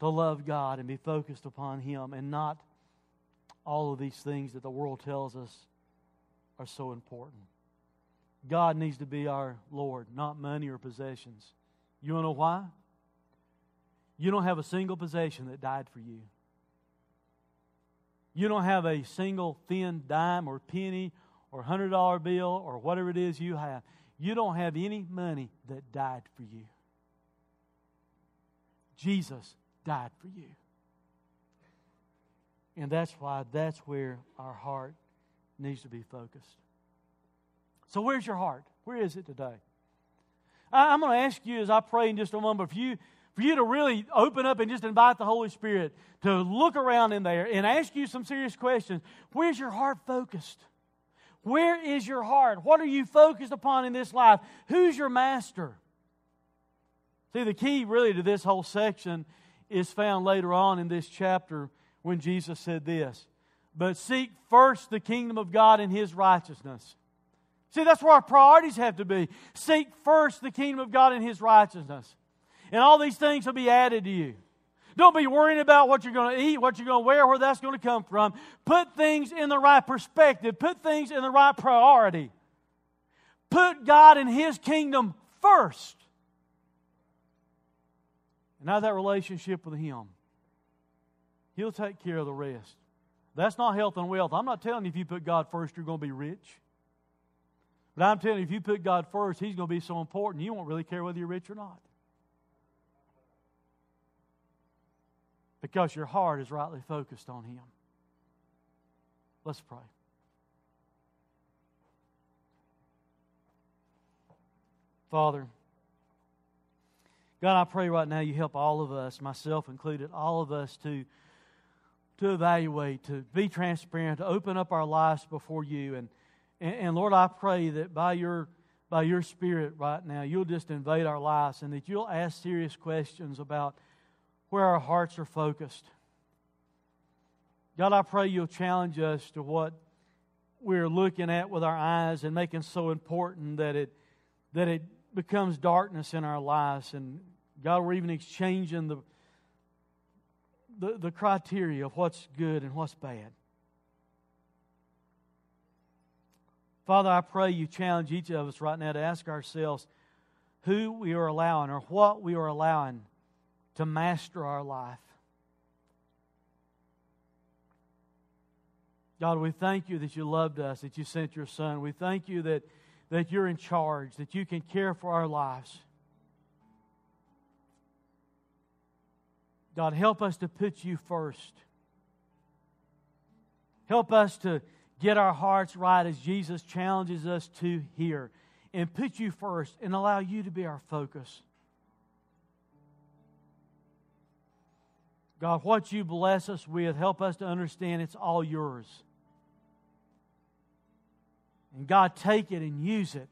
S2: to love God and be focused upon Him and not all of these things that the world tells us are so important. God needs to be our Lord, not money or possessions. You want to know why? You don't have a single possession that died for you. You don't have a single thin dime or penny or $100 bill or whatever it is you have. You don't have any money that died for you. Jesus died for you. And that's why that's where our heart needs to be focused. So, where's your heart? Where is it today? I'm going to ask you as I pray in just a moment, if you for you to really open up and just invite the Holy Spirit to look around in there and ask you some serious questions. Where's your heart focused? Where is your heart? What are you focused upon in this life? Who's your master? See, the key really to this whole section is found later on in this chapter when Jesus said this But seek first the kingdom of God and his righteousness. See, that's where our priorities have to be. Seek first the kingdom of God and his righteousness and all these things will be added to you. Don't be worrying about what you're going to eat, what you're going to wear, where that's going to come from. Put things in the right perspective, put things in the right priority. Put God and His kingdom first. And have that relationship with Him. He'll take care of the rest. That's not health and wealth. I'm not telling you if you put God first, you're going to be rich. But I'm telling you, if you put God first, He's going to be so important, you won't really care whether you're rich or not. Because your heart is rightly focused on Him. Let's pray. Father, God, I pray right now you help all of us, myself included, all of us to, to evaluate, to be transparent, to open up our lives before you. And, and, and Lord, I pray that by your, by your Spirit right now, you'll just invade our lives and that you'll ask serious questions about where our hearts are focused. God, I pray you'll challenge us to what we're looking at with our eyes and making so important that it, that it becomes darkness in our lives. And God, we're even exchanging the, the, the criteria of what's good and what's bad. Father, I pray you challenge each of us right now to ask ourselves who we are allowing or what we are allowing to master our life. God, we thank you that you loved us, that you sent your Son. We thank you that, that you're in charge, that you can care for our lives. God, help us to put you first. Help us to get our hearts right as Jesus challenges us to here and put you first and allow you to be our focus. God, what you bless us with, help us to understand it's all yours. And God, take it and use it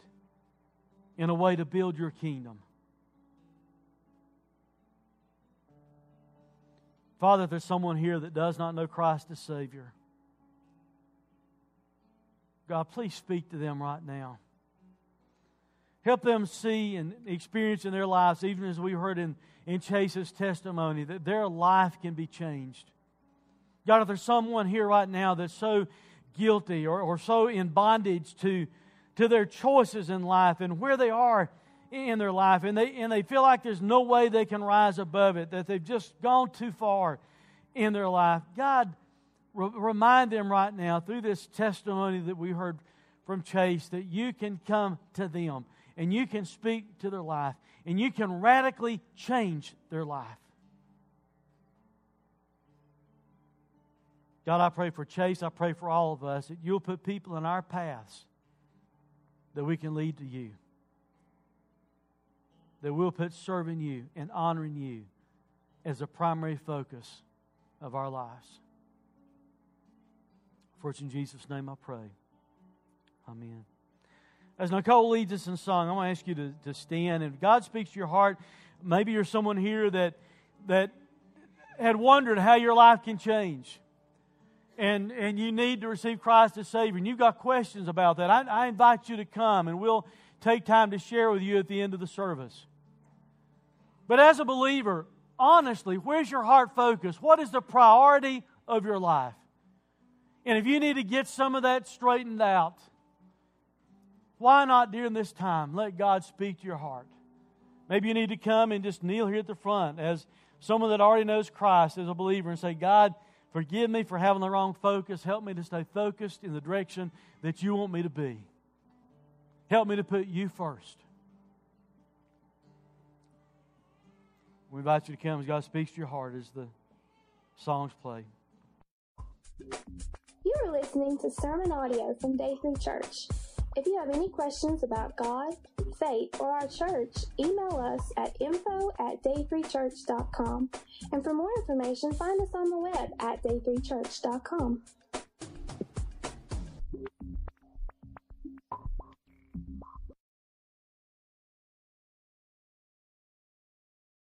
S2: in a way to build your kingdom. Father, if there's someone here that does not know Christ as Savior, God, please speak to them right now. Help them see and experience in their lives, even as we heard in, in Chase's testimony, that their life can be changed. God, if there's someone here right now that's so guilty or, or so in bondage to, to their choices in life and where they are in their life, and they, and they feel like there's no way they can rise above it, that they've just gone too far in their life, God, re- remind them right now through this testimony that we heard from Chase that you can come to them and you can speak to their life and you can radically change their life. God, I pray for Chase. I pray for all of us that you'll put people in our paths that we can lead to you. That we'll put serving you and honoring you as a primary focus of our lives. For it's in Jesus' name I pray. Amen. As Nicole leads us in song, I'm going to ask you to, to stand. And if God speaks to your heart, maybe you're someone here that, that had wondered how your life can change. And, and you need to receive Christ as Savior. And you've got questions about that. I, I invite you to come and we'll take time to share with you at the end of the service. But as a believer, honestly, where's your heart focus? What is the priority of your life? And if you need to get some of that straightened out, why not during this time let God speak to your heart? Maybe you need to come and just kneel here at the front as someone that already knows Christ as a believer and say, God, forgive me for having the wrong focus. Help me to stay focused in the direction that you want me to be. Help me to put you first. We invite you to come as God speaks to your heart as the songs play.
S1: You are listening to sermon audio from Day 3 Church. If you have any questions about God, faith, or our church, email us at info at day3church.com. And for more information, find us on the web at day3church.com.